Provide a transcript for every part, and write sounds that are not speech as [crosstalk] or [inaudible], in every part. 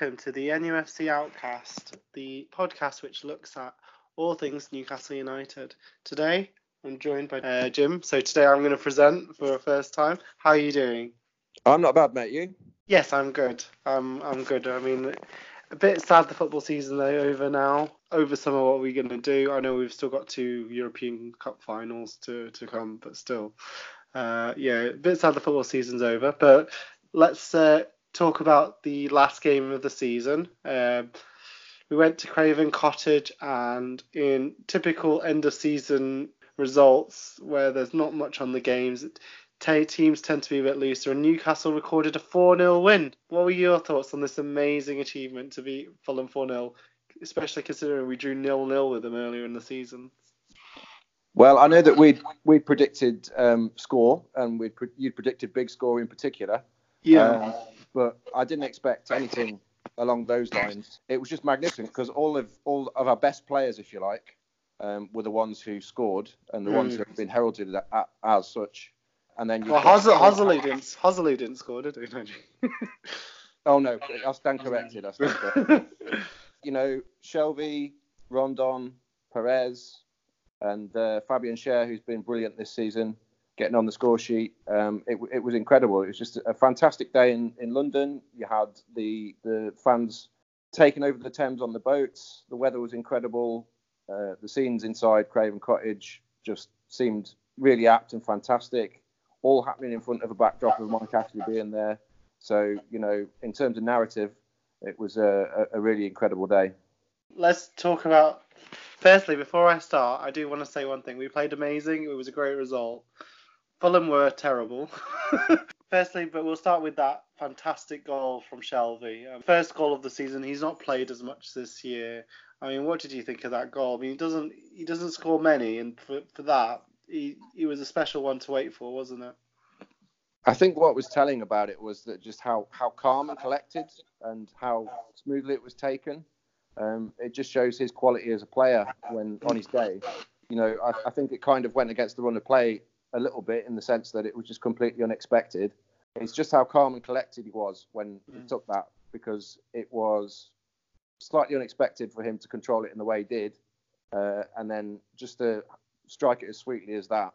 welcome to the NUFC Outcast, the podcast which looks at all things Newcastle United. Today, I'm joined by uh, Jim. So today I'm going to present for the first time. How are you doing? I'm not bad, mate. You? Yes, I'm good. I'm I'm good. I mean, a bit sad the football season though over now. Over summer, what are we going to do? I know we've still got two European Cup finals to, to come, but still, uh, yeah, a bit sad the football season's over. But let's uh, talk about the last game of the season. Um, we went to Craven Cottage, and in typical end of season results, where there's not much on the games, t- teams tend to be a bit looser. And Newcastle recorded a 4 0 win. What were your thoughts on this amazing achievement to beat Fulham 4 0, especially considering we drew 0 0 with them earlier in the season? Well, I know that we we predicted um, score, and we you predicted big score in particular. Yeah. Um, but I didn't expect anything along those lines. It was just magnificent because all of all of our best players, if you like, um, were the ones who scored and the mm. ones who have been heralded as such. And then you well, Joselu didn't Joselu didn't score, did he? oh no, I stand corrected. I stand corrected. [laughs] you know, Shelvey, Rondon, Perez, and uh, Fabian Schär, who's been brilliant this season getting on the score sheet. Um, it, it, was incredible. It was just a fantastic day in, in London. You had the the fans taking over the Thames on the boats. The weather was incredible. Uh, the scenes inside Craven Cottage just seemed really apt and fantastic. All happening in front of a backdrop of Mike Ashley being there. So you know, in terms of narrative, it was a, a really incredible day. Let's talk about. Firstly, before I start, I do want to say one thing. We played amazing. It was a great result. Fulham were terrible. [laughs] Firstly, but we'll start with that fantastic goal from Shelvey. Um, first goal of the season. He's not played as much this year. I mean, what did you think of that goal? I mean, he doesn't he doesn't score many, and for, for that, he he was a special one to wait for, wasn't it? I think what was telling about it was that just how how calm and collected and how smoothly it was taken. Um, it just shows his quality as a player when on his day. You know, I, I think it kind of went against the run of play a little bit in the sense that it was just completely unexpected. It's just how calm and collected he was when mm. he took that because it was slightly unexpected for him to control it in the way he did, uh, and then just to strike it as sweetly as that.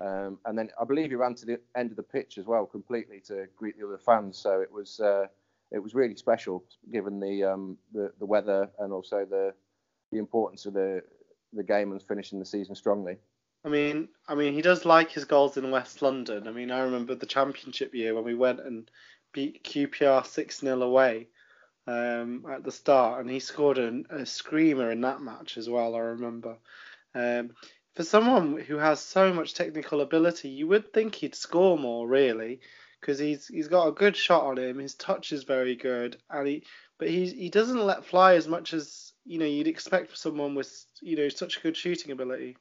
Um, and then I believe he ran to the end of the pitch as well, completely to greet the other fans. So it was uh, it was really special, given the, um, the the weather and also the the importance of the the game and finishing the season strongly. I mean, I mean, he does like his goals in West London. I mean, I remember the championship year when we went and beat QPR six 0 away um, at the start, and he scored a, a, screamer in that match as well. I remember. Um, for someone who has so much technical ability, you would think he'd score more, really, because he's he's got a good shot on him. His touch is very good, and he but he he doesn't let fly as much as you know you'd expect for someone with you know such good shooting ability.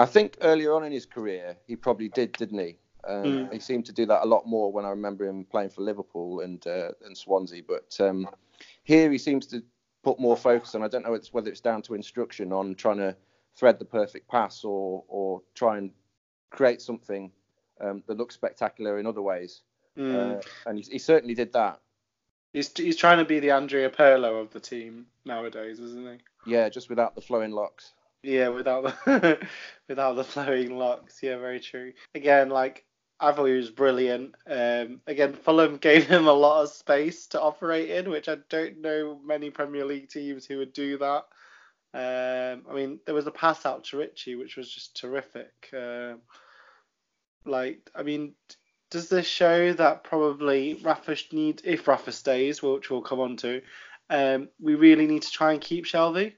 I think earlier on in his career, he probably did, didn't he? Um, mm. He seemed to do that a lot more when I remember him playing for Liverpool and uh, and Swansea. But um, here he seems to put more focus on. I don't know it's, whether it's down to instruction on trying to thread the perfect pass or or try and create something um, that looks spectacular in other ways. Mm. Uh, and he, he, certainly did that. He's he's trying to be the Andrea Pirlo of the team nowadays, isn't he? Yeah, just without the flowing locks. Yeah, without the [laughs] without the flowing locks. Yeah, very true. Again, like I thought he was brilliant. Um, again, Fulham [laughs] gave him a lot of space to operate in, which I don't know many Premier League teams who would do that. Um, I mean, there was a pass out to Ritchie, which was just terrific. Um, like, I mean, does this show that probably Rafa need, if Rafa stays, which we'll come on to, um, we really need to try and keep Shelvey?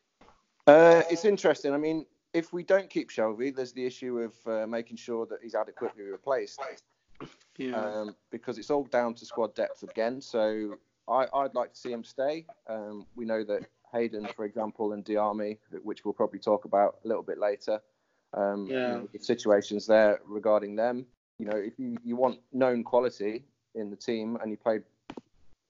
Uh, it's interesting. I mean, if we don't keep Shelvey, there's the issue of uh, making sure that he's adequately replaced. Yeah. Um, because it's all down to squad depth again. So I, would like to see him stay. Um, we know that Hayden, for example, and Diamé, which we'll probably talk about a little bit later, um, yeah. you know, situations there regarding them. You know, if you, you want known quality in the team and you played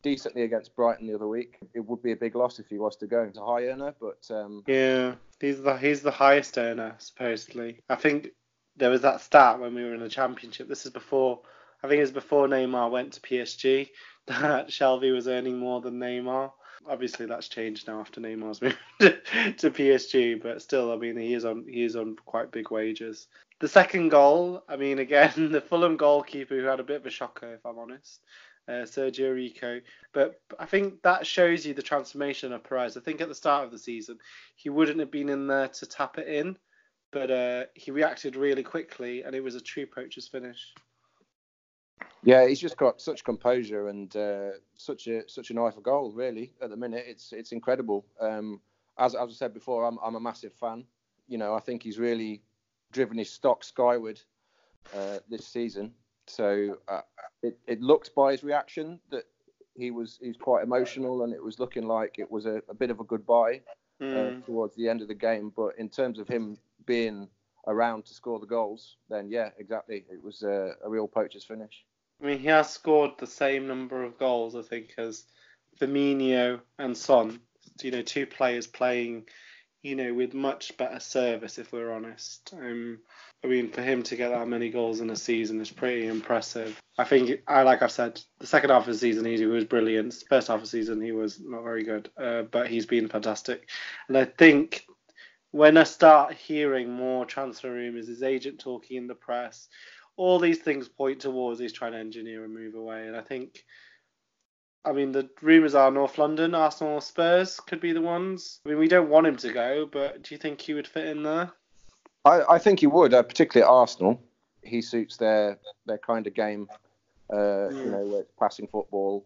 decently against Brighton the other week. It would be a big loss if he was to go into high earner, but um, yeah, he's the he's the highest earner supposedly. I think there was that stat when we were in the championship. This is before I think it was before Neymar went to PSG. [laughs] that Shelvey was earning more than Neymar. Obviously, that's changed now after Neymar's [laughs] moved to PSG, but still, I mean, he is on he is on quite big wages. The second goal, I mean, again, [laughs] the Fulham goalkeeper who had a bit of a shocker, if I'm honest, uh, Sergio Rico. But I think that shows you the transformation of Perez. I think at the start of the season, he wouldn't have been in there to tap it in, but uh, he reacted really quickly, and it was a true poacher's finish. Yeah, he's just got such composure and uh, such a such an eye for goal. Really, at the minute, it's it's incredible. Um, as, as I said before, I'm I'm a massive fan. You know, I think he's really driven his stock skyward uh, this season. So uh, it it looked by his reaction that he was he's quite emotional, and it was looking like it was a, a bit of a goodbye mm. towards the end of the game. But in terms of him being around to score the goals, then yeah, exactly, it was a, a real poacher's finish. I mean, he has scored the same number of goals, I think, as Firmino and Son. You know, two players playing, you know, with much better service, if we're honest. Um, I mean, for him to get that many goals in a season is pretty impressive. I think, I like I've said, the second half of the season he was brilliant. First half of the season he was not very good, uh, but he's been fantastic. And I think when I start hearing more transfer rumours, his agent talking in the press, all these things point towards he's trying to engineer a move away. And I think, I mean, the rumours are North London, Arsenal, or Spurs could be the ones. I mean, we don't want him to go, but do you think he would fit in there? I, I think he would, uh, particularly at Arsenal. He suits their their kind of game, uh, mm. you know, where it's passing football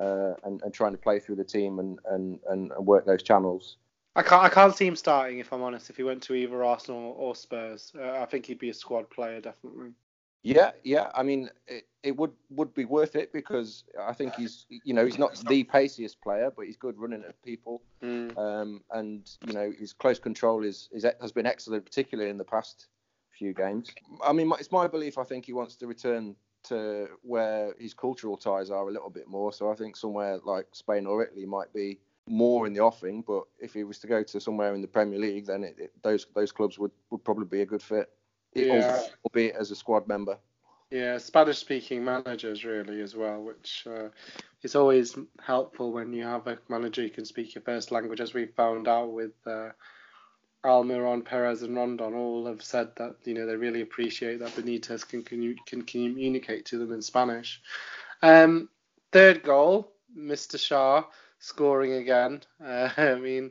uh, and, and trying to play through the team and, and, and work those channels. I can't I can't see him starting if I'm honest. If he went to either Arsenal or Spurs, uh, I think he'd be a squad player definitely. Yeah, yeah. I mean, it, it would would be worth it because I think he's you know he's not the paciest player, but he's good running at people, mm. um, and you know his close control is, is has been excellent, particularly in the past few games. I mean, it's my belief. I think he wants to return to where his cultural ties are a little bit more. So I think somewhere like Spain or Italy might be more in the offing. But if he was to go to somewhere in the Premier League, then it, it, those those clubs would, would probably be a good fit yeah. albeit as a squad member. Yeah, Spanish speaking managers really as well, which uh, is always helpful when you have a manager who can speak your first language, as we found out with uh, Almiron, Perez, and Rondon. All have said that you know they really appreciate that Benitez can can, can communicate to them in Spanish. Um, third goal, Mr. Schär scoring again. Uh, [laughs] I mean,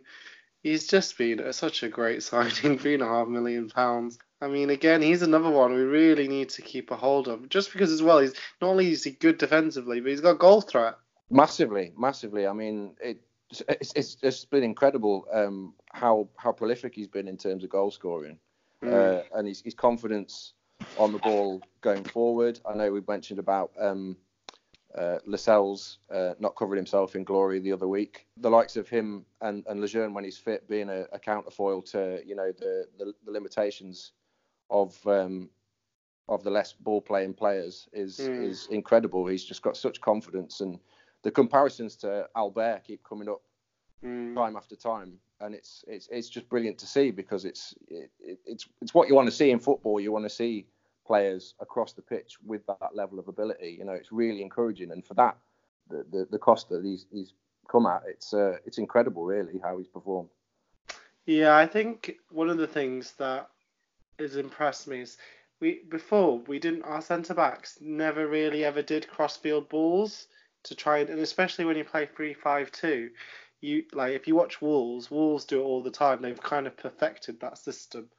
he's just been such a great [laughs] signing, three and a half million pounds. I mean, again, he's another one we really need to keep a hold of. Just because, as well, he's not only is he good defensively, but he's got goal threat. Massively, massively. I mean, it, it's, it's just been incredible um, how how prolific he's been in terms of goal scoring, mm. uh, and his, his confidence on the ball going forward. I know we mentioned about um, uh, Lascelles uh, not covering himself in glory the other week. The likes of him and, and Lejeune when he's fit being a, a counterfoil to you know the, the, the limitations of um, of the less ball playing players is mm. is incredible. He's just got such confidence, and the comparisons to Albert keep coming up mm. time after time, and it's it's it's just brilliant to see because it's it, it's it's what you want to see in football. You want to see players across the pitch with that level of ability. You know, it's really encouraging, and for that, the the, the cost that he's he's come at, it's uh, it's incredible, really, how he's performed. Yeah, I think one of the things that has impressed me is we before we didn't our centre backs never really ever did crossfield balls to try and, and especially when you play three five two, you like if you watch Wolves, Wolves do it all the time. They've kind of perfected that system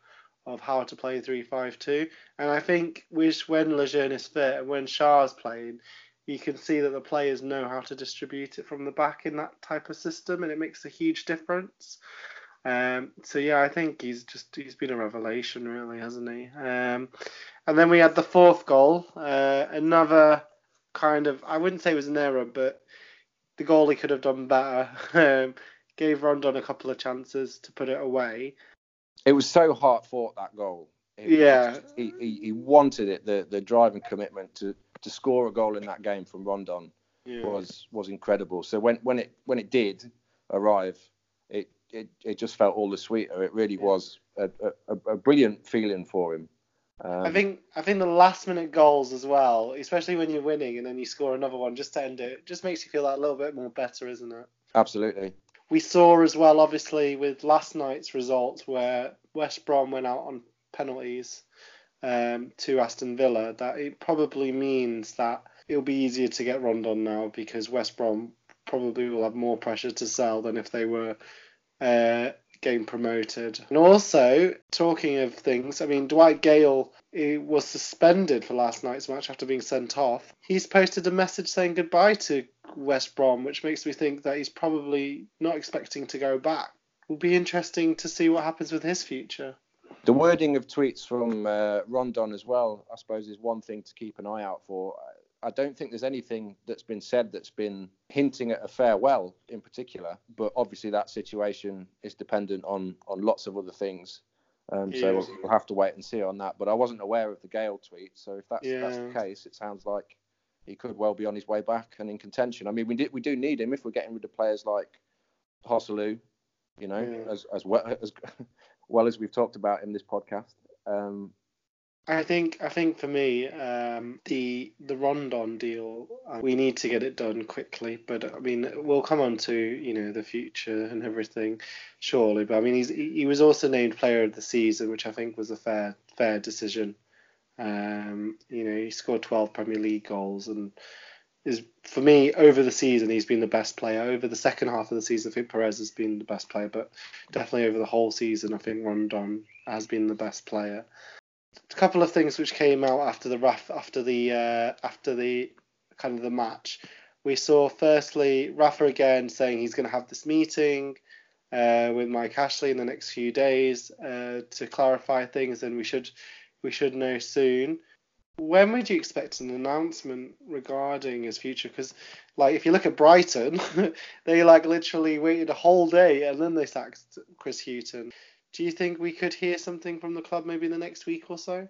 of how to play three five two, and I think which when Lejeune is fit and when Schär's playing, you can see that the players know how to distribute it from the back in that type of system, and it makes a huge difference. Um, so yeah, I think he's just he's been a revelation, really, hasn't he? Um, and then we had the fourth goal, uh, another kind of I wouldn't say it was an error, but the goalie could have done better. [laughs] um, gave Rondon a couple of chances to put it away. It was so hard fought that goal. It, yeah, he, he, he wanted it. The the drive and commitment to to score a goal in that game from Rondon yeah. was was incredible. So when when it when it did arrive, it it, it just felt all the sweeter. It really yeah. was a, a, a, brilliant feeling for him. Um, I think I think the last minute goals as well, especially when you're winning and then you score another one just to end it, just makes you feel that little bit more better, isn't it? absolutely. We saw as well, obviously, with last night's result where West Brom went out on penalties um, to Aston Villa, that it probably means that it'll be easier to get Rondon now because West Brom probably will have more pressure to sell than if they were uh, getting promoted. And also, talking of things, I mean, Dwight Gayle he was suspended for last night's match after being sent off. He's posted a message saying goodbye to West Brom, which makes me think that he's probably not expecting to go back. Will be interesting to see what happens with his future. The wording of tweets from uh, Rondon as well, I suppose, is one thing to keep an eye out for. I don't think there's anything that's been said that's been hinting at a farewell in particular, but obviously that situation is dependent on on lots of other things. Um, so we'll, we'll have to wait and see on that. But I wasn't aware of the Gayle tweet, so if that's, that's the case, it sounds like he could well be on his way back and in contention. I mean, we did, we do need him if we're getting rid of players like Joselu, you know, Yeah. as as well as [laughs] well as we've talked about in this podcast. Um, I think I think for me, um, the the Rondon deal, uh, we need to get it done quickly. But I mean, we'll come on to you know the future and everything, surely. But I mean, he's he was also named Player of the Season, which I think was a fair fair decision. Um, you know, he scored 12 Premier League goals and is for me over the season he's been the best player. Over the second half of the season, I think Perez has been the best player, but definitely over the whole season, I think Rondon has been the best player a couple of things which came out after the raf after the uh, after the kind of the match. We saw firstly Rafa again saying he's going to have this meeting uh, with Mike Ashley in the next few days uh, to clarify things, and we should we should know soon. When would you expect an announcement regarding his future? Because, like, if you look at Brighton, [laughs] they like literally waited a whole day and then they sacked Chris Hughton. Do you think we could hear something from the club maybe in the next week or so?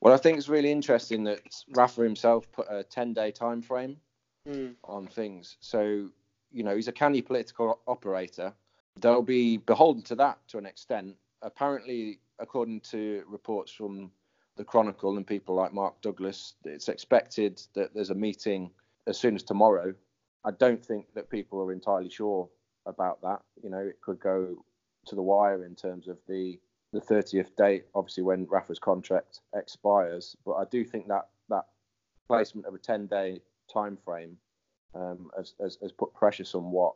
well, I think it's really interesting that Rafa himself put a 10 day time frame Mm. on things. So, you know, he's a canny political operator. They'll be beholden to that to an extent. Apparently, according to reports from the Chronicle and people like Mark Douglas, it's expected that there's a meeting as soon as tomorrow. I don't think that people are entirely sure about that. You know, it could go to the wire in terms of the the 30th date, obviously when Rafa's contract expires. But I do think that that placement of a 10 day time frame um, has, has, has put pressure somewhat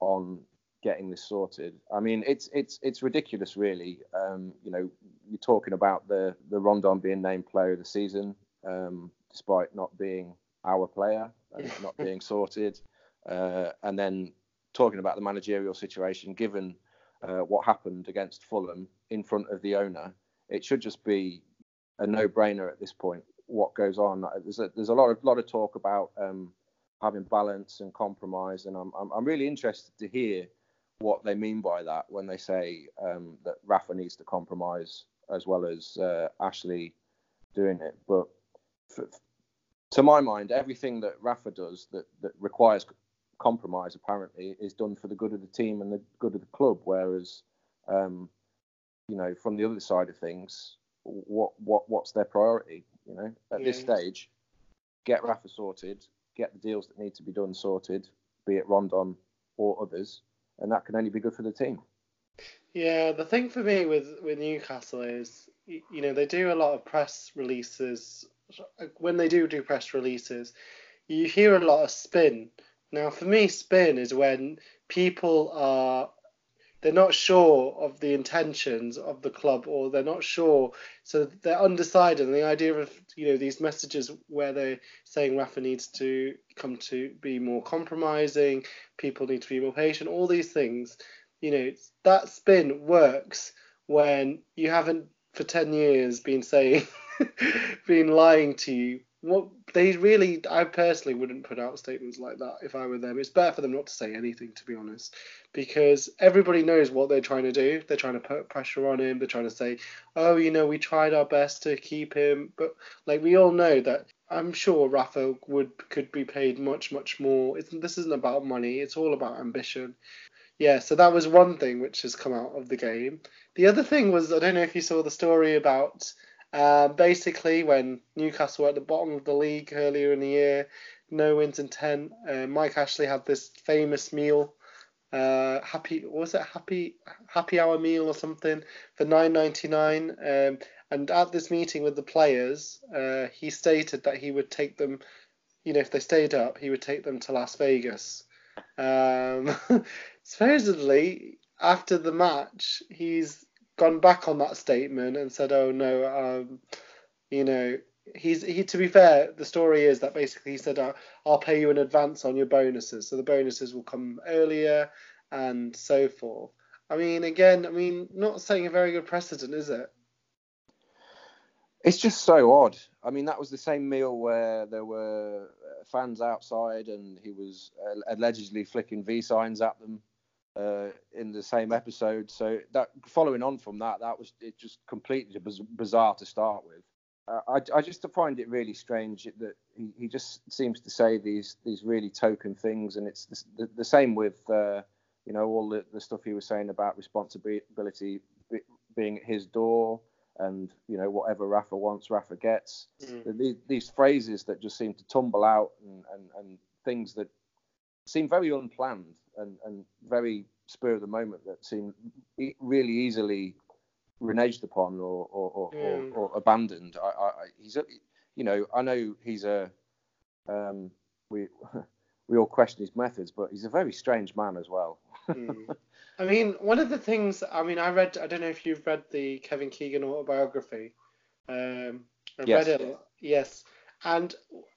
on getting this sorted. I mean, it's it's it's ridiculous, really. Um, you know, you're talking about the the Rondon being named Player of the Season, um, despite not being our player, and [laughs] not being sorted, uh, and then talking about the managerial situation, given uh, what happened against Fulham in front of the owner. It should just be a no-brainer at this point. What goes on? There's a, there's a lot of lot of talk about um, having balance and compromise, and I'm, I'm I'm really interested to hear what they mean by that when they say um, that Rafa needs to compromise as well as uh, Ashley doing it. But f to my mind, everything that Rafa does that that requires compromise apparently is done for the good of the team and the good of the club, whereas um, you know from the other side of things, what what what's their priority? You know, at this stage, get Rafa sorted, get the deals that need to be done sorted, be it Rondon or others, and that can only be good for the team. Yeah, the thing for me with with Newcastle is, you know, they do a lot of press releases. When they do do press releases, you hear a lot of spin. Now, for me, spin is when people are they're not sure of the intentions of the club or they're not sure. So they're undecided and the idea of you know these messages where they're saying Rafa needs to come to be more compromising people need to be more patient all these things you know that spin works when you haven't for 10 years been saying [laughs] been lying to you what they really i personally wouldn't put out statements like that if i were them. It's better for them not to say anything to be honest because everybody knows what they're trying to do. They're trying to put pressure on him. They're trying to say oh you know we tried our best to keep him. But like we all know that i'm sure rafa would could be paid much much more. It's, this isn't about money. It's all about ambition. Yeah, so that was one thing which has come out of the game. The other thing was I don't know if you saw the story about Uh, basically, when Newcastle were at the bottom of the league earlier in the year, no wins in ten, uh, Mike Ashley had this famous meal uh, happy was it happy happy hour meal or something for 9.99 um, and at this meeting with the players uh, he stated that he would take them you know if they stayed up he would take them to las vegas. Um, [laughs] supposedly after the match he's gone back on that statement and said oh no um, you know he's he to be fair the story is that basically he said I'll, I'll pay you in advance on your bonuses. So the bonuses will come earlier and so forth. I mean again i mean not setting a very good precedent is it? It's just so odd. I mean that was the same meal where there were uh, fans outside and he was uh, allegedly flicking v signs at them uh, in the same episode so that following on from that that was it just completely bizarre to start with uh, I, I, just find it really strange that he, he just seems to say these these really token things, and it's the, the same with uh, you know all the, the stuff he was saying about responsibility being at his door, and you know whatever Rafa wants, Rafa gets. Mm. These, these, phrases that just seem to tumble out, and, and, and things that seem very unplanned and, and very spur of the moment that seem really easily reneged upon or or, or, mm. or, or abandoned. I, I, he's a, you know, I know he's a um, we [laughs] we all question his methods, but he's a very strange man as well. mm. [laughs] I mean, one of the things I mean, I read. I don't know if you've read the Kevin Keegan autobiography. Um, I yes. read it. Yes, and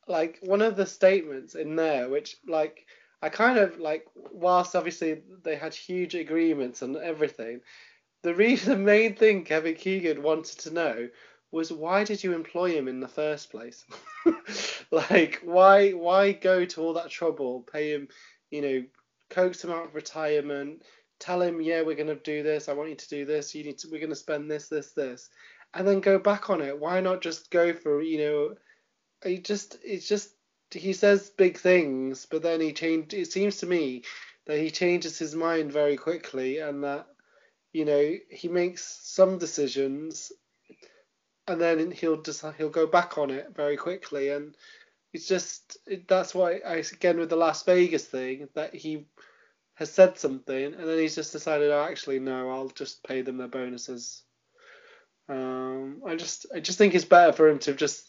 like one of the statements in there, which like I kind of like, whilst obviously they had huge agreements and everything, the reason, [laughs] the main thing Kevin Keegan wanted to know was why did you employ him in the first place? [laughs] like, why why go to all that trouble, pay him, you know, coax him out of retirement, tell him, yeah, we're gonna do this. I want you to do this. You need to. We're gonna spend this, this, this, and then go back on it. Why not just go for, you know, it just it's just he says big things, but then he changed. It seems to me that he changes his mind very quickly, and that you know, he makes some decisions and then he'll just he'll go back on it very quickly and it's just that's why I again with the Las Vegas thing that he has said something and then he's just decided oh actually no I'll just pay them their bonuses um, I just I just think it's better for him to just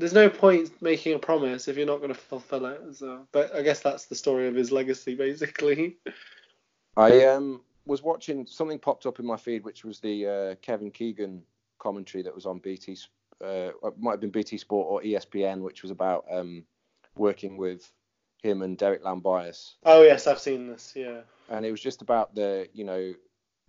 there's no point making a promise if you're not going to fulfill it so but I guess that's the story of his legacy basically I um was watching something popped up in my feed, which was the uh, Kevin Keegan commentary that was on BT. Uh, might have been BT Sport or ESPN, which was about um, working with him and Derek Llambias. Oh yes, I've seen this. Yeah. And it was just about the you know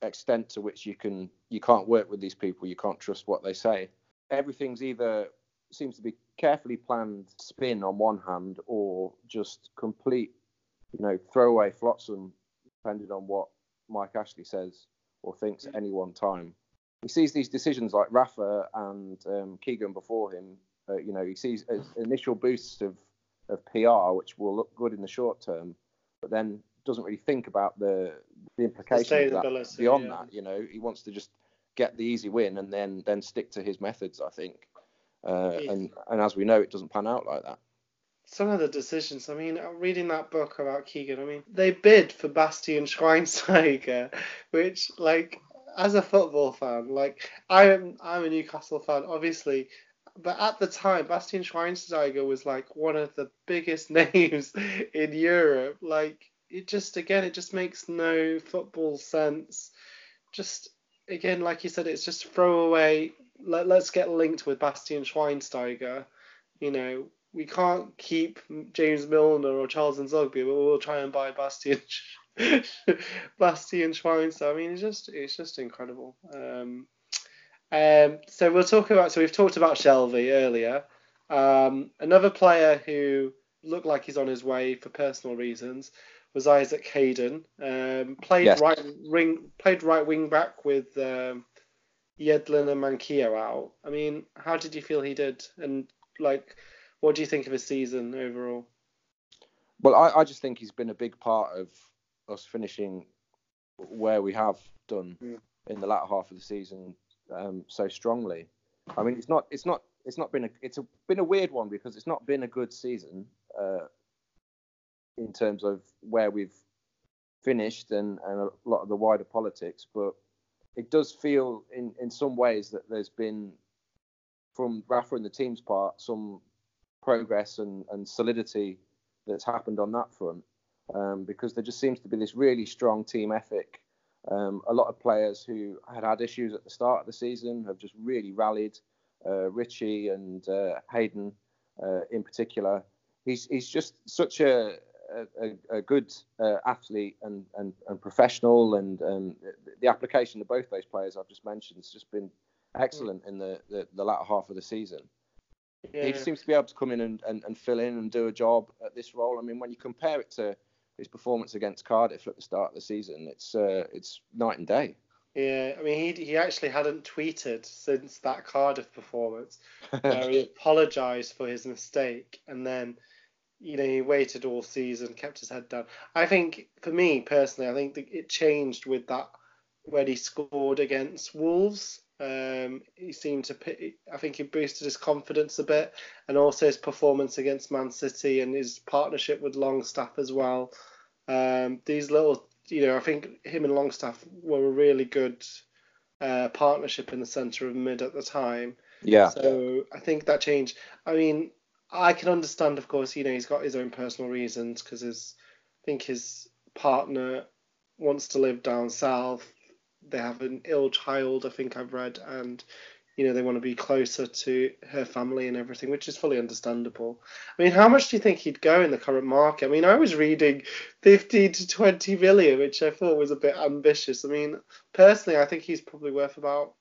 extent to which you can you can't work with these people, you can't trust what they say. Everything's either seems to be carefully planned spin on one hand, or just complete you know throwaway flotsam, depending on what Mike Ashley says or thinks at any one time. He sees these decisions like Rafa and um, Keegan before him. Uh, you know, he sees initial boosts of, of PR, which will look good in the short term, but then doesn't really think about the the implications of that beyond yeah. that. You know, he wants to just get the easy win and then then stick to his methods. I think, uh, and and as we know, it doesn't pan out like that some of the decisions. I mean, reading that book about Keegan, I mean, they bid for Bastian Schweinsteiger, [laughs] which, like, as a football fan, like, I'm I'm a Newcastle fan, obviously, but at the time, Bastian Schweinsteiger was like one of the biggest [laughs] names in Europe. Like, it just again, it just makes no football sense. Just again, like you said, it's just throwaway. Let, let's get linked with Bastian Schweinsteiger. You know, we can't keep James Milner or Charles N'Zogbia, but we'll try and buy Bastian [laughs] Bastian Schweinsteiger. I mean, it's just it's just incredible. Um, um, so we'll talk about. So we've talked about Shelvey earlier. Um, another player who looked like he's on his way for personal reasons was Isaac Hayden. Um, played yes. right ring, played right wing back with um, Yedlin and Manquillo out. I mean, how did you feel he did? And like, what do you think of his season overall? Well, I, I just think he's been a big part of us finishing where we have done mm. in the latter half of the season um, so strongly. I mean, it's not it's not it's not been a it's a, been a weird one because it's not been a good season uh, in terms of where we've finished and, and a lot of the wider politics, but it does feel in, in some ways that there's been from Rafa and the team's part some progress and, and solidity that's happened on that front um, because there just seems to be this really strong team ethic. Um, a lot of players who had had issues at the start of the season have just really rallied. Uh, Ritchie and uh, Hayden, uh, in particular, he's he's just such a a, a good uh, athlete and, and, and professional, and um, the application of both those players I've just mentioned has just been excellent in the, the, the latter half of the season. Yeah. He seems to be able to come in and, and, and fill in and do a job at this role. I mean, when you compare it to his performance against Cardiff at the start of the season, it's uh, it's night and day. Yeah, I mean, he he actually hadn't tweeted since that Cardiff performance, [laughs] where he apologised for his mistake, and then you know, he waited all season, kept his head down. I think, for me personally, I think it changed with that when he scored against Wolves. Um, he seemed to, I think he boosted his confidence a bit, and also his performance against Man City and his partnership with Longstaff as well. Um, these little, you know, I think him and Longstaff were a really good uh, partnership in the centre of mid at the time. Yeah. So I think that changed. I mean, I can understand, of course, you know, he's got his own personal reasons because his, I think his partner wants to live down south. They have an ill child, I think I've read, and you know they want to be closer to her family and everything, which is fully understandable. I mean, how much do you think he'd go in the current market? I mean, I was reading 50 to 20 million, which I thought was a bit ambitious. I mean, personally, I think he's probably worth about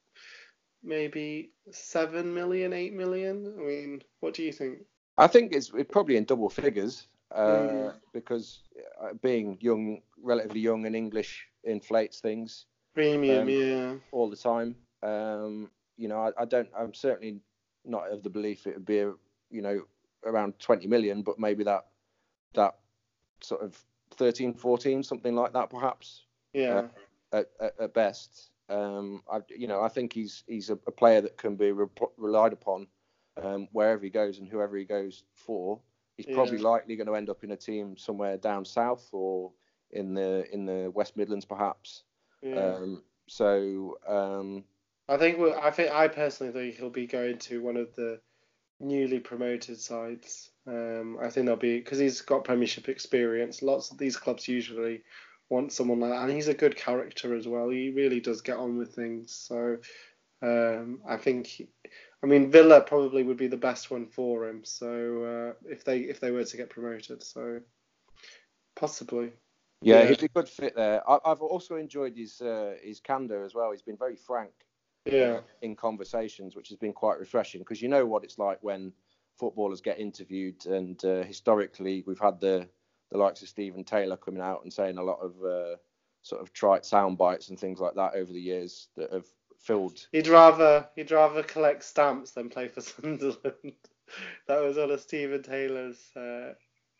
maybe seven million, eight million. I mean, what do you think? I think it's, probably in double figures uh, mm. because uh, being young, relatively young, and English inflates things. Premium, um, yeah. All the time. Um, you know, I, I, don't. I'm certainly not of the belief it would be, a, you know, around 20 million, but maybe that that sort of 13, 14, something like that, perhaps. Yeah. Uh, at, at, at, best. Um, I, you know, I think he's he's a, a player that can be re- relied upon um, wherever he goes and whoever he goes for. He's yeah. probably likely going to end up in a team somewhere down south or in the in the West Midlands, perhaps. Yeah. Um, so um, I think I think I personally think he'll be going to one of the newly promoted sides. Um, I think they'll be because he's got Premiership experience. Lots of these clubs usually want someone like that, and he's a good character as well. He really does get on with things. So um, I think he, I mean, Villa probably would be the best one for him. So uh, if they if they were to get promoted, so possibly. Yeah, yeah. he'd be a good fit there. I, have also enjoyed his uh, his candor as well. He's been very frank. Yeah. In conversations, which has been quite refreshing because you know what it's like when footballers get interviewed, and uh, historically we've had the the likes of Steven Taylor coming out and saying a lot of uh, sort of trite sound bites and things like that over the years that have filled. He'd rather he'd rather collect stamps than play for [laughs] Sunderland. that was one of Steven Taylor's uh,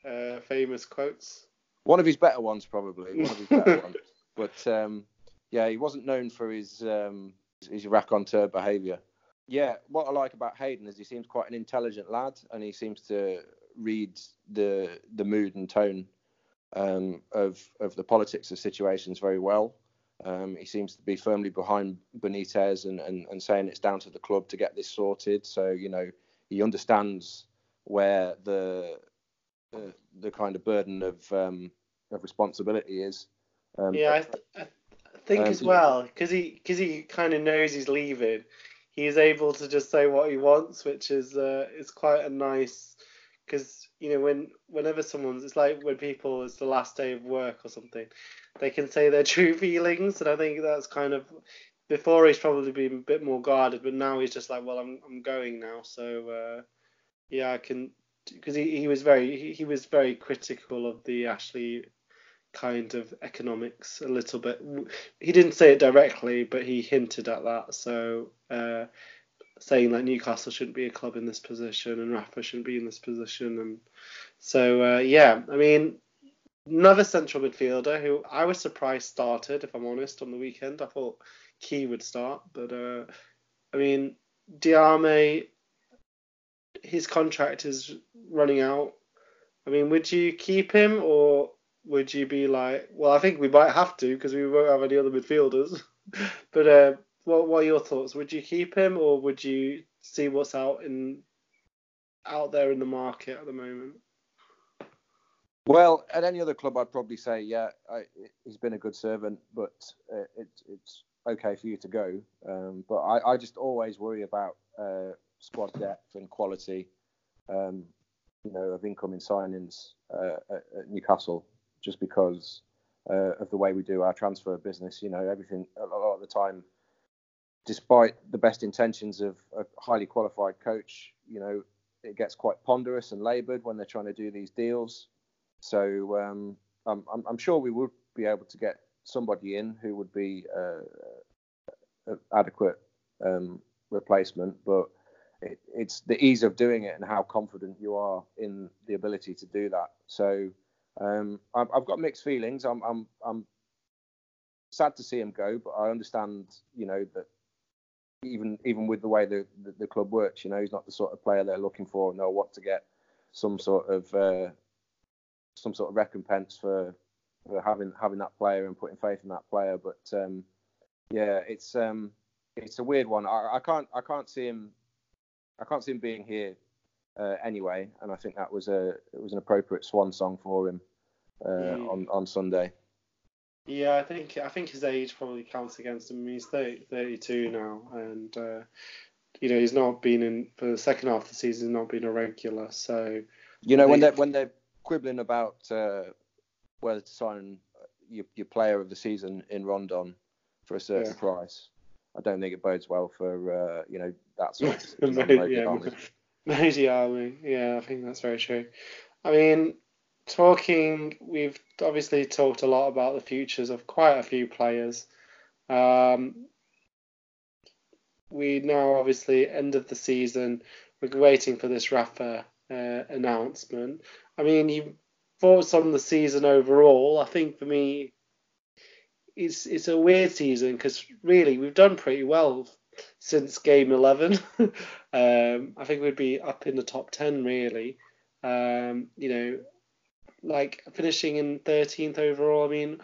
uh, famous quotes. One of his better ones, probably. One of his better [laughs] ones. But um, yeah, he wasn't known for his um, his raconteur behaviour. Yeah, what I like about Hayden is he seems quite an intelligent lad, and he seems to read the the mood and tone um, of of the politics of situations very well. Um, he seems to be firmly behind Benitez and, and, and saying it's down to the club to get this sorted. So you know he understands where the the, the kind of burden of um, of responsibility is. Um, yeah, I, th- I think as well because he because he kind of knows he's leaving. He's able to just say what he wants, which is uh, is quite a nice because you know when whenever someone's it's like when people it's the last day of work or something they can say their [laughs] true feelings, and I think that's kind of before he's probably been a bit more guarded, but now he's just like, well, I'm I'm going now, so uh, yeah, I can because he, he was very he, he was very critical of the Ashley kind of economics a little bit. He didn't say it directly, but he hinted at that. So uh, saying that Newcastle shouldn't be a club in this position and Rafa shouldn't be in this position, and so uh, yeah, I mean Another central midfielder who I was surprised started, if I'm honest, on the weekend. I thought Ki would start, but uh, I mean, Diame, his contract is running out. I mean, would you keep him or would you be like, well, I think we might have to because we won't have any other midfielders. [laughs] but uh, what what are your thoughts? Would you keep him or would you see what's out in out there in the market at the moment? Well, at any other club, I'd probably say, yeah, I, he's been a good servant, but uh, it, it's okay for you to go. Um, but I, I, just always worry about uh, squad depth and quality, um, you know, of incoming signings uh, at, at, Newcastle, just because uh, of the way we do our transfer business. You know, everything a lot of the time, despite the best intentions of a highly qualified coach, you know, it gets quite ponderous and laboured when they're trying to do these deals. So um, I'm, I'm, sure we would be able to get somebody in who would be uh, adequate um, replacement, but it, it's the ease of doing it and how confident you are in the ability to do that. So um, I've, I've, got mixed feelings. I'm, I'm, I'm sad to see him go, but I understand, you know, that even even with the way the, the, the club works, you know, he's not the sort of player they're looking for. Know what to get some sort of uh, some sort of recompense for, for having having that player and putting faith in that player. But um, yeah, it's um, it's a weird one. I, I, can't I can't see him I can't see him being here uh, anyway, and I think that was a it was an appropriate swan song for him uh, mm. on on Sunday. Yeah, I think I think his age probably counts against him. He's 30, 32 now, and uh, you know he's not been in for the second half of the season. Not been a regular, so you know when they when they're quibbling about uh, whether to sign your, your, player of the season in Rondon for a certain yeah. price. I don't think it bodes well for uh, you know that sort of [laughs] Modi, yeah, Modi Army. Yeah, I think that's very true. I mean, talking, we've obviously talked a lot about the futures of quite a few players. Um, we now obviously end of the season. We're waiting for this Rafa uh, announcement. I mean, you thoughts on the season overall? I think for me, it's it's a weird season because really we've done pretty well since game 11. [laughs] um, I think we'd be up in the top 10 really. Um, you know, like finishing in 13th overall. I mean,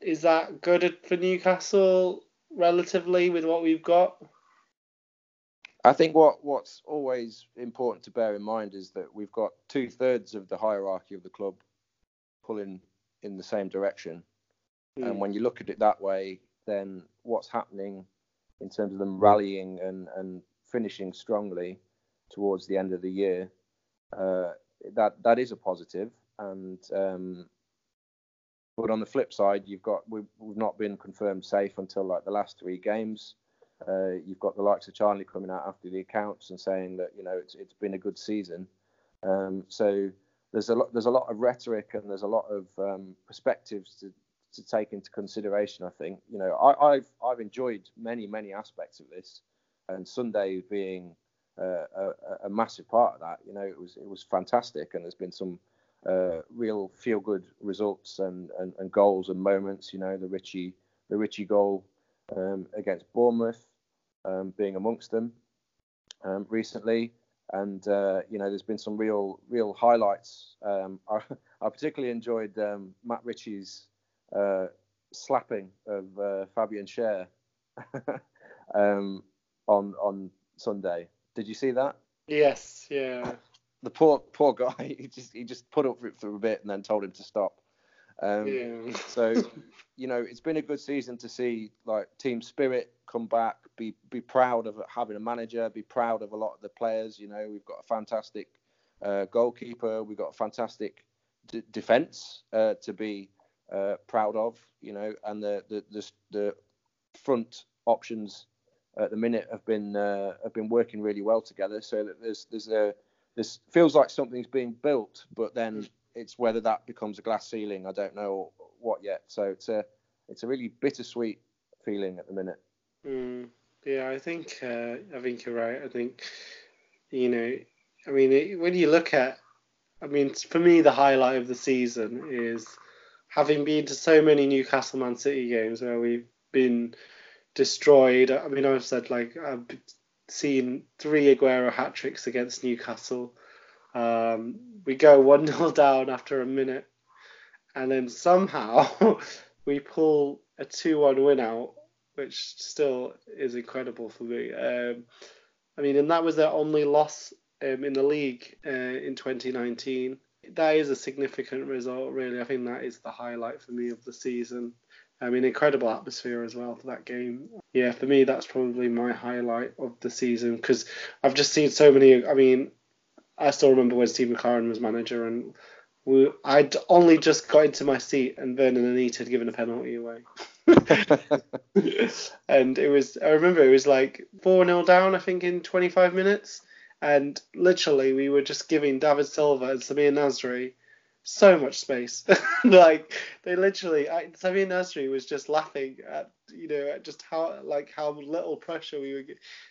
is that good for Newcastle relatively with what we've got? I think what what's always important to bear in mind is that we've got two thirds of the hierarchy of the club pulling in the same direction, mm. and when you look at it that way, then what's happening in terms of them rallying and and finishing strongly towards the end of the year, uh, that that is a positive. And um, but on the flip side, you've got we've, we've not been confirmed safe until like the last three games. Uh, you've got the likes of Charnley coming out after the accounts and saying that you know it's it's been a good season. Um, so there's a lot there's a lot of rhetoric and there's a lot of um, perspectives to to take into consideration. I think you know I, have I've enjoyed many many aspects of this, and Sunday being uh, a, a, massive part of that. You know it was it was fantastic, and there's been some uh, real feel good results and, and, and goals and moments. You know the Ritchie the Ritchie goal um, against Bournemouth um, being amongst them um, recently. And uh, you know, there's been some real, real highlights. Um, [laughs] I, I, particularly enjoyed um, Matt Ritchie's uh, slapping of uh, Fabian Schär [laughs] um, on on Sunday. Did you see that? Yes, yeah. The poor poor guy. [laughs] He just he just put up for it for a bit and then told him to stop. Um, yeah. so, you know, it's been a good season to see like team spirit come back, be be proud of having a manager, be proud of a lot of the players. You know, we've got a fantastic uh, goalkeeper, we've got a fantastic d- defense uh, to be uh, proud of. You know, and the the the, the front options at the minute have been uh, have been working really well together. So that there's there's a this feels like something's being built, but then it's whether that becomes a glass ceiling. I don't know what yet. So it's a it's a really bittersweet feeling at the minute. Mm, yeah, I think uh, I think you're right. I think you know, I mean, it, when you look at, I mean, for me, the highlight of the season is having been to so many Newcastle Man City games where we've been destroyed. I mean, I've said like I've seen three Aguero hat tricks against Newcastle. Um, we go [laughs] 1 0 down after a minute, and then somehow [laughs] we pull a 2 1 win out, which still is incredible for me. Um, I mean, and that was their only loss um, in the league uh, in 2019. That is a significant result, really. I think that is the highlight for me of the season. I mean, incredible atmosphere as well for that game. Yeah, for me, that's probably my highlight of the season because I've just seen so many. I mean, I still remember when Steve McClaren was manager, and we, I'd only just got into my seat, and Vurnon and Anita had given a penalty away. [laughs] [laughs] and it was, I remember it was like 4 0 down, I think, in 25 minutes. And literally, we were just giving David Silva and Samir Nasri so much space. [laughs] like they literally, I, Samir Nasri was just laughing at you know at just how like how little pressure we were.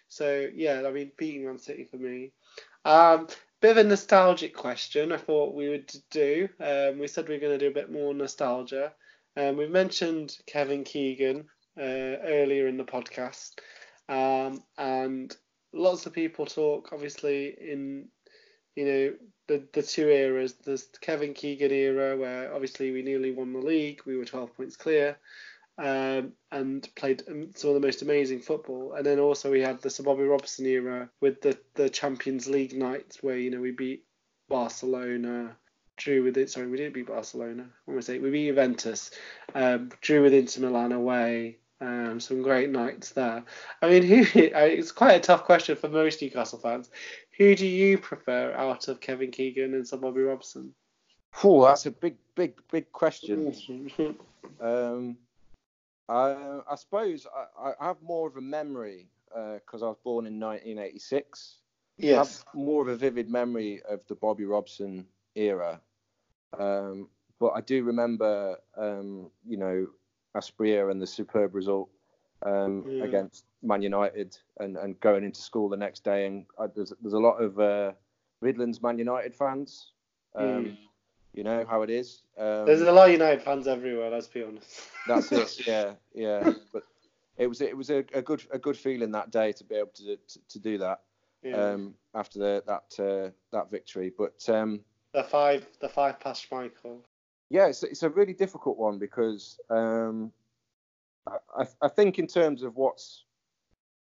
So yeah, I mean beating Man City for me. Um, bit of a nostalgic question. I thought we would do. Um, we said we are going to do a bit more nostalgia. Um, we mentioned Kevin Keegan uh, earlier in the podcast, um, and lots of people talk obviously in you know the the two eras. There's the Kevin Keegan era where obviously we nearly won the league, we were 12 points clear, um, and played some of the most amazing football. And then also we had the Sir Bobby Robson era with the the Champions League nights where you know we beat Barcelona. Drew with it. Sorry, we didn't beat Barcelona. What am I saying? We beat Juventus. Um, drew with Inter Milan away. Um, some great nights there. I mean, who? [laughs] It's quite a tough question for most Newcastle fans. Who do you prefer out of Kevin Keegan and Sir Bobby Robson? Oh, that's a big, big, big question. [laughs] um, I, I suppose I, I, have more of a memory because uh, I was born in 1986. Yes. I have more of a vivid memory of the Bobby Robson era. Um, but I do remember, um, you know, Asprilla and the superb result um, yeah. against Man United and, and going into school the next day. And uh, there's there's a lot of uh, Midlands Man United fans. Um, mm. You know how it is. Um, there's a lot of United fans everywhere. Let's be honest. that's it. [laughs] Yeah, yeah. But it was it was a, a good a good feeling that day to be able to to, to do that. Yeah. Um, after the, that uh, that victory, but um, the five the five past Michael. Yeah, it's it's a really difficult one because um, I, I think in terms of what's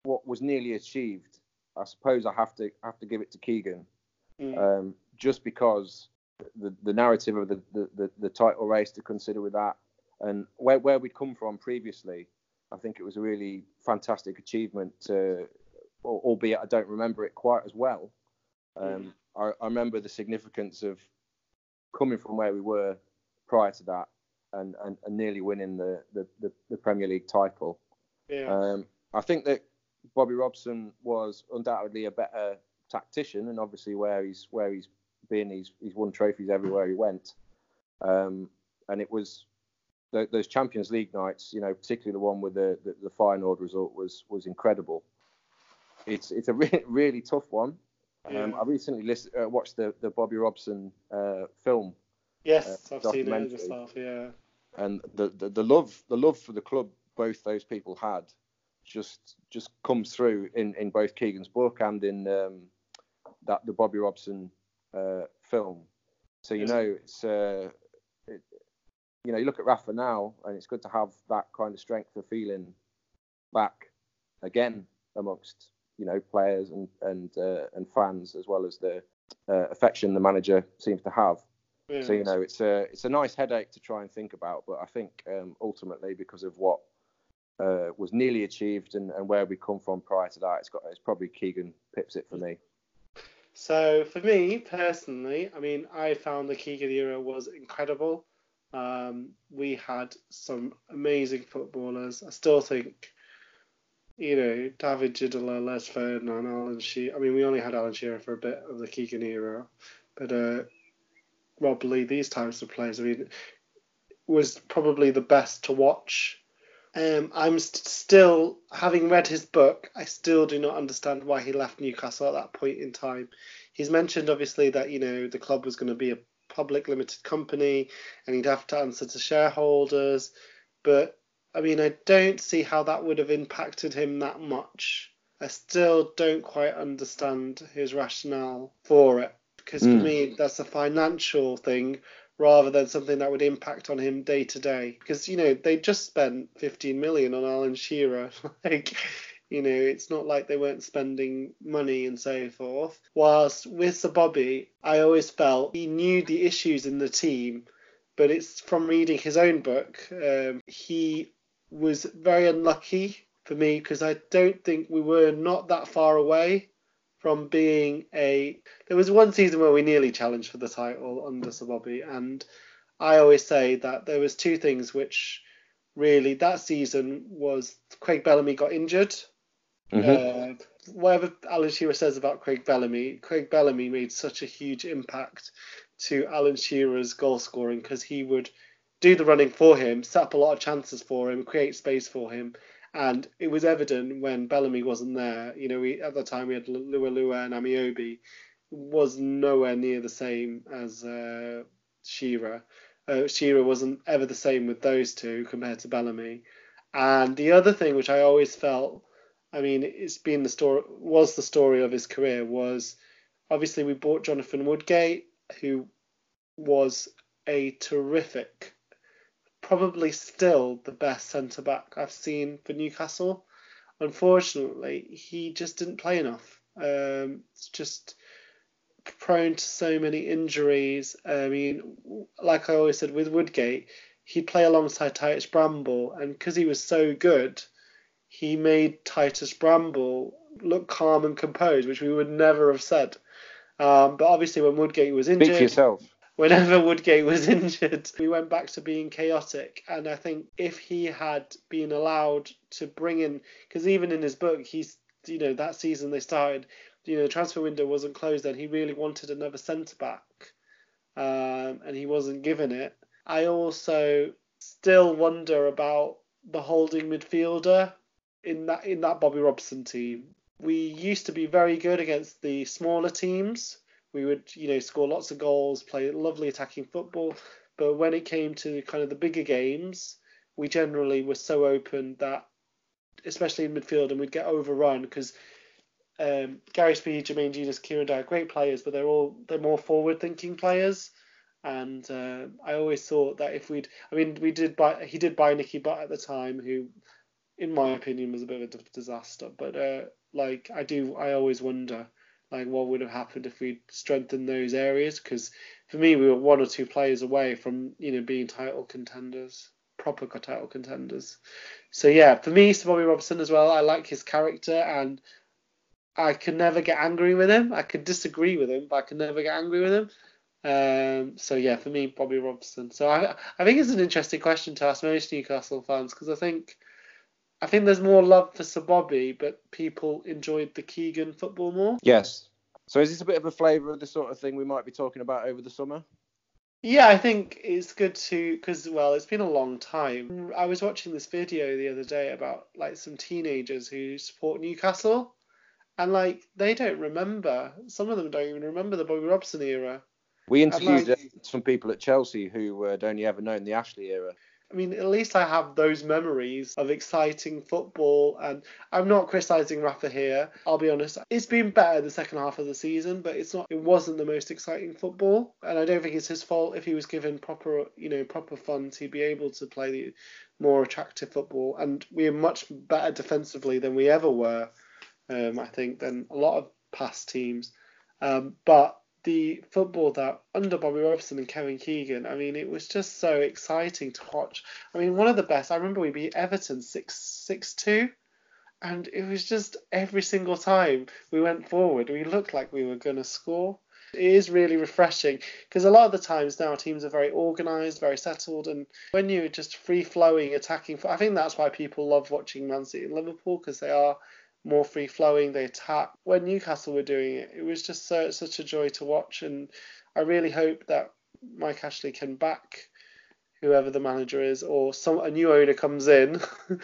what was nearly achieved, I suppose I have to have to give it to Keegan, mm. um, just because the the narrative of the, the, the, title race to consider with that, and where where we'd come from previously, I think it was a really fantastic achievement. To, albeit I don't remember it quite as well. Um, mm. I, I remember the significance of coming from where we were prior to that and, and, and nearly winning the, the, the, the, Premier League title. Yeah. Um, I think that Bobby Robson was undoubtedly a better tactician, and obviously where he's where he's been, he's he's won trophies everywhere he went. Um, and it was those Champions League nights, you know, particularly the one with the the, the Feyenoord result was was incredible. It's it's a [laughs] re- really tough one. Um, I recently list, uh, watched the the Bobby Robson uh, film. Yes, uh, I've seen it yourself. Yeah and the, the, the love the love for the club both those people had just just comes through in, in both Keegan's book and in um, that the Bobby Robson uh, film. So you know it's uh, it, you know you look at Rafa now and it's good to have that kind of strength of feeling back again amongst you know players and and uh, and fans as well as the uh, affection the manager seems to have. So you know, it's a it's a nice headache to try and think about, but I think um, ultimately because of what uh, was nearly achieved and, and where we come from prior to that, it's got it's probably Keegan pips it for me. So for me personally, I mean, I found the Keegan era was incredible. Um, we had some amazing footballers. I still think, you know, David Ginola, Les Ferdinand, Alan Shearer. I mean, we only had Alan Shearer for a bit of the Keegan era, but uh, Rob Lee, these types of players, I mean, was probably the best to watch. Um, I'm st- still, having read his book, I still do not understand why he left Newcastle at that point in time. He's mentioned, obviously, that, you know, the club was going to be a public limited company and he'd have to answer to shareholders. But, I mean, I don't see how that would have impacted him that much. I still don't quite understand his rationale for it. Because mm. for me, that's a financial thing rather than something that would impact on him day to day. Because you know they just spent 15 million on Alan Shearer. [laughs] like, you know, it's not like they weren't spending money and so forth. Whilst with Sir Bobby, I always felt he knew the issues in the team, but it's from reading his own book. Um, he was very unlucky for me because I don't think we were not that far away from being a. There was one season where we nearly challenged for the title under Sir Bobby, and I always say that there was two things which really that season was Craig Bellamy got injured. Mm-hmm. Uh, whatever Alan Shearer says about Craig Bellamy, Craig Bellamy made such a huge impact to Alan Shearer's goal scoring because he would do the running for him, set up a lot of chances for him, create space for him, and it was evident when Bellamy wasn't there. You know, we at the time we had LuaLua and Ameobi was nowhere near the same as uh, Shearer. Uh, Shearer wasn't ever the same with those two compared to Bellamy. And the other thing which I always felt, I mean, it's been the story was the story of his career was obviously we bought Jonathan Woodgate, who was a terrific probably still the best centre back I've seen for Newcastle. Unfortunately, he just didn't play enough. Um, it's just prone to so many injuries. I mean, like I always said with Woodgate, he'd play alongside Titus Bramble, and because he was so good, he made Titus Bramble look calm and composed, which we would never have said. Um, but obviously, when Woodgate was injured, Speak for yourself whenever Woodgate was [laughs] injured, we went back to being chaotic. And I think if he had been allowed to bring in, because even in his book, he's, you know, that season they started, you know, the transfer window wasn't closed and He really wanted another centre back, um, and he wasn't given it. I also still wonder about the holding midfielder in that in that Bobby Robson team. We used to be very good against the smaller teams we would, you know, score lots of goals, play lovely attacking football. But when it came to kind of the bigger games, we generally were so open that, especially in midfield, and we'd get overrun because um, Gary Speed, Jermaine Jenas, Kieran Dyer, great players, but they're all they're more forward-thinking players. And uh, I always thought that if we'd, I mean, we did buy, he did buy Nicky Butt at the time, who, in my opinion, was a bit of a disaster. But uh, like I do, I always wonder like what would have happened if we'd strengthened those areas? Because for me we were one or two players away from you know being title contenders proper title contenders. So yeah for me Sir Bobby Robson as well I like his character and I can never get angry with him. I could disagree with him but I can never get angry with him. Um, so yeah for me Bobby Robson. So I, I think it's an interesting question to ask most Newcastle fans because I think I think there's more love for Sir Bobby, but people enjoyed the Keegan football more. Yes. So is this a bit of a flavour of the sort of thing we might be talking about over the summer? Yeah, I think it's good to because well, it's been a long time. I was watching this video the other day about like some teenagers who support Newcastle, and like they don't remember. Some of them don't even remember the Bobby Robson era. We interviewed like, uh, some people at Chelsea who had only ever known the Ashley era. I mean, at least I have those memories of exciting football. And I'm not criticizing Rafa here. I'll be honest. It's been better the second half of the season, but it's not. It wasn't the most exciting football, and I don't think it's his fault. If he was given proper, you know, proper funds, he'd be able to play the more attractive football. And we are much better defensively than we ever were. Um, I think than a lot of past teams. Um, but the football that under Bobby Robson and Kevin Keegan, I mean, it was just so exciting to watch. I mean, one of the best. I remember we beat Everton six six two, and it was just every single time we went forward, we looked like we were going to score. It is really refreshing because a lot of the times now teams are very organised, very settled, and when you're just free flowing attacking, I think that's why people love watching Man City and Liverpool because they are more free flowing. They attack. When Newcastle were doing it, it was just so, such a joy to watch. And I really hope that Mike Ashley can back whoever the manager is, or some a new owner comes in, [laughs]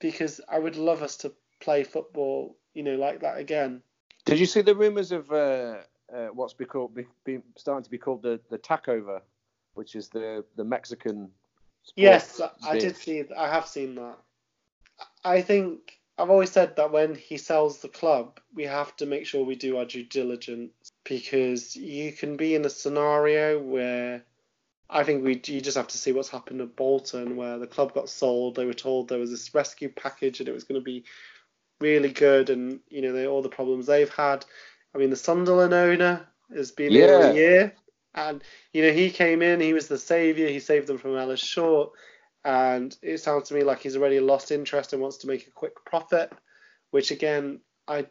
because I would love us to play football, you know, like that again. Did you see the rumours of uh, uh, what's be called, be, be, starting to be called the the takeover, which is the the Mexican? Yes, I did see. I have seen that. I think I've always said that when he sells the club, we have to make sure we do our due diligence because you can be in a scenario where I think we you just have to see what's happened at Bolton, where the club got sold. They were told there was this rescue package and it was going to be really good, and you know they, all the problems they've had. I mean, the Sunderland owner has been yeah. here a year, and you know he came in, he was the saviour, he saved them from Ellis Short, and it sounds to me like he's already lost interest and wants to make a quick profit, which again I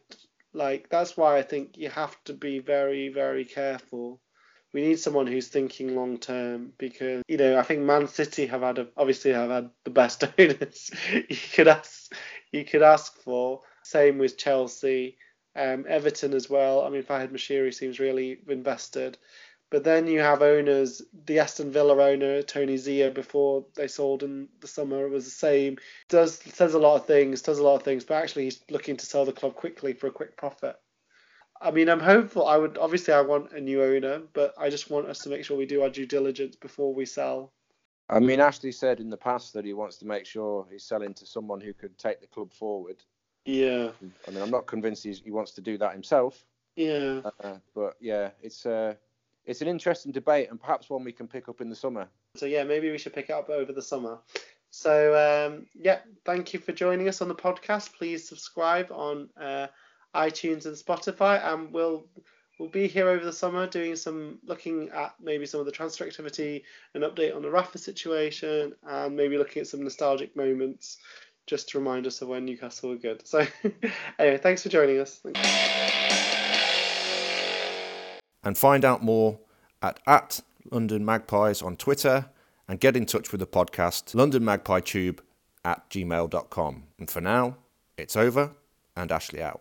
like. That's why I think you have to be very very careful we need someone who's thinking long term because you know I think Man City have had a, obviously have had the best [laughs] owners you could ask you could ask for. Same with Chelsea, um, Everton as well. I mean Farhad Moshiri seems really invested. But then you have owners, the Aston Villa owner, Tony Xia, before they sold in the summer, it was the same. Does says a lot of things, does a lot of things, but actually he's looking to sell the club quickly for a quick profit. I mean, I'm hopeful. I would obviously I want a new owner, but I just want us to make sure we do our due diligence before we sell. I mean, Ashley said in the past that he wants to make sure he's selling to someone who could take the club forward. Yeah. I mean, I'm not convinced he wants to do that himself. Yeah. Uh, but yeah, it's uh, it's an interesting debate and perhaps one we can pick up in the summer. So yeah, maybe we should pick it up over the summer. So um, yeah, thank you for joining us on the podcast. Please subscribe on. Uh, iTunes and Spotify, and we'll we'll be here over the summer doing some looking at maybe some of the transfer activity, an update on the Rafa situation, and maybe looking at some nostalgic moments just to remind us of when Newcastle were good. So [laughs] anyway, thanks for joining us. And find out more at at London Magpies on Twitter and get in touch with the podcast londonmagpietube at gmail.com. And for now, it's over and Ashley out.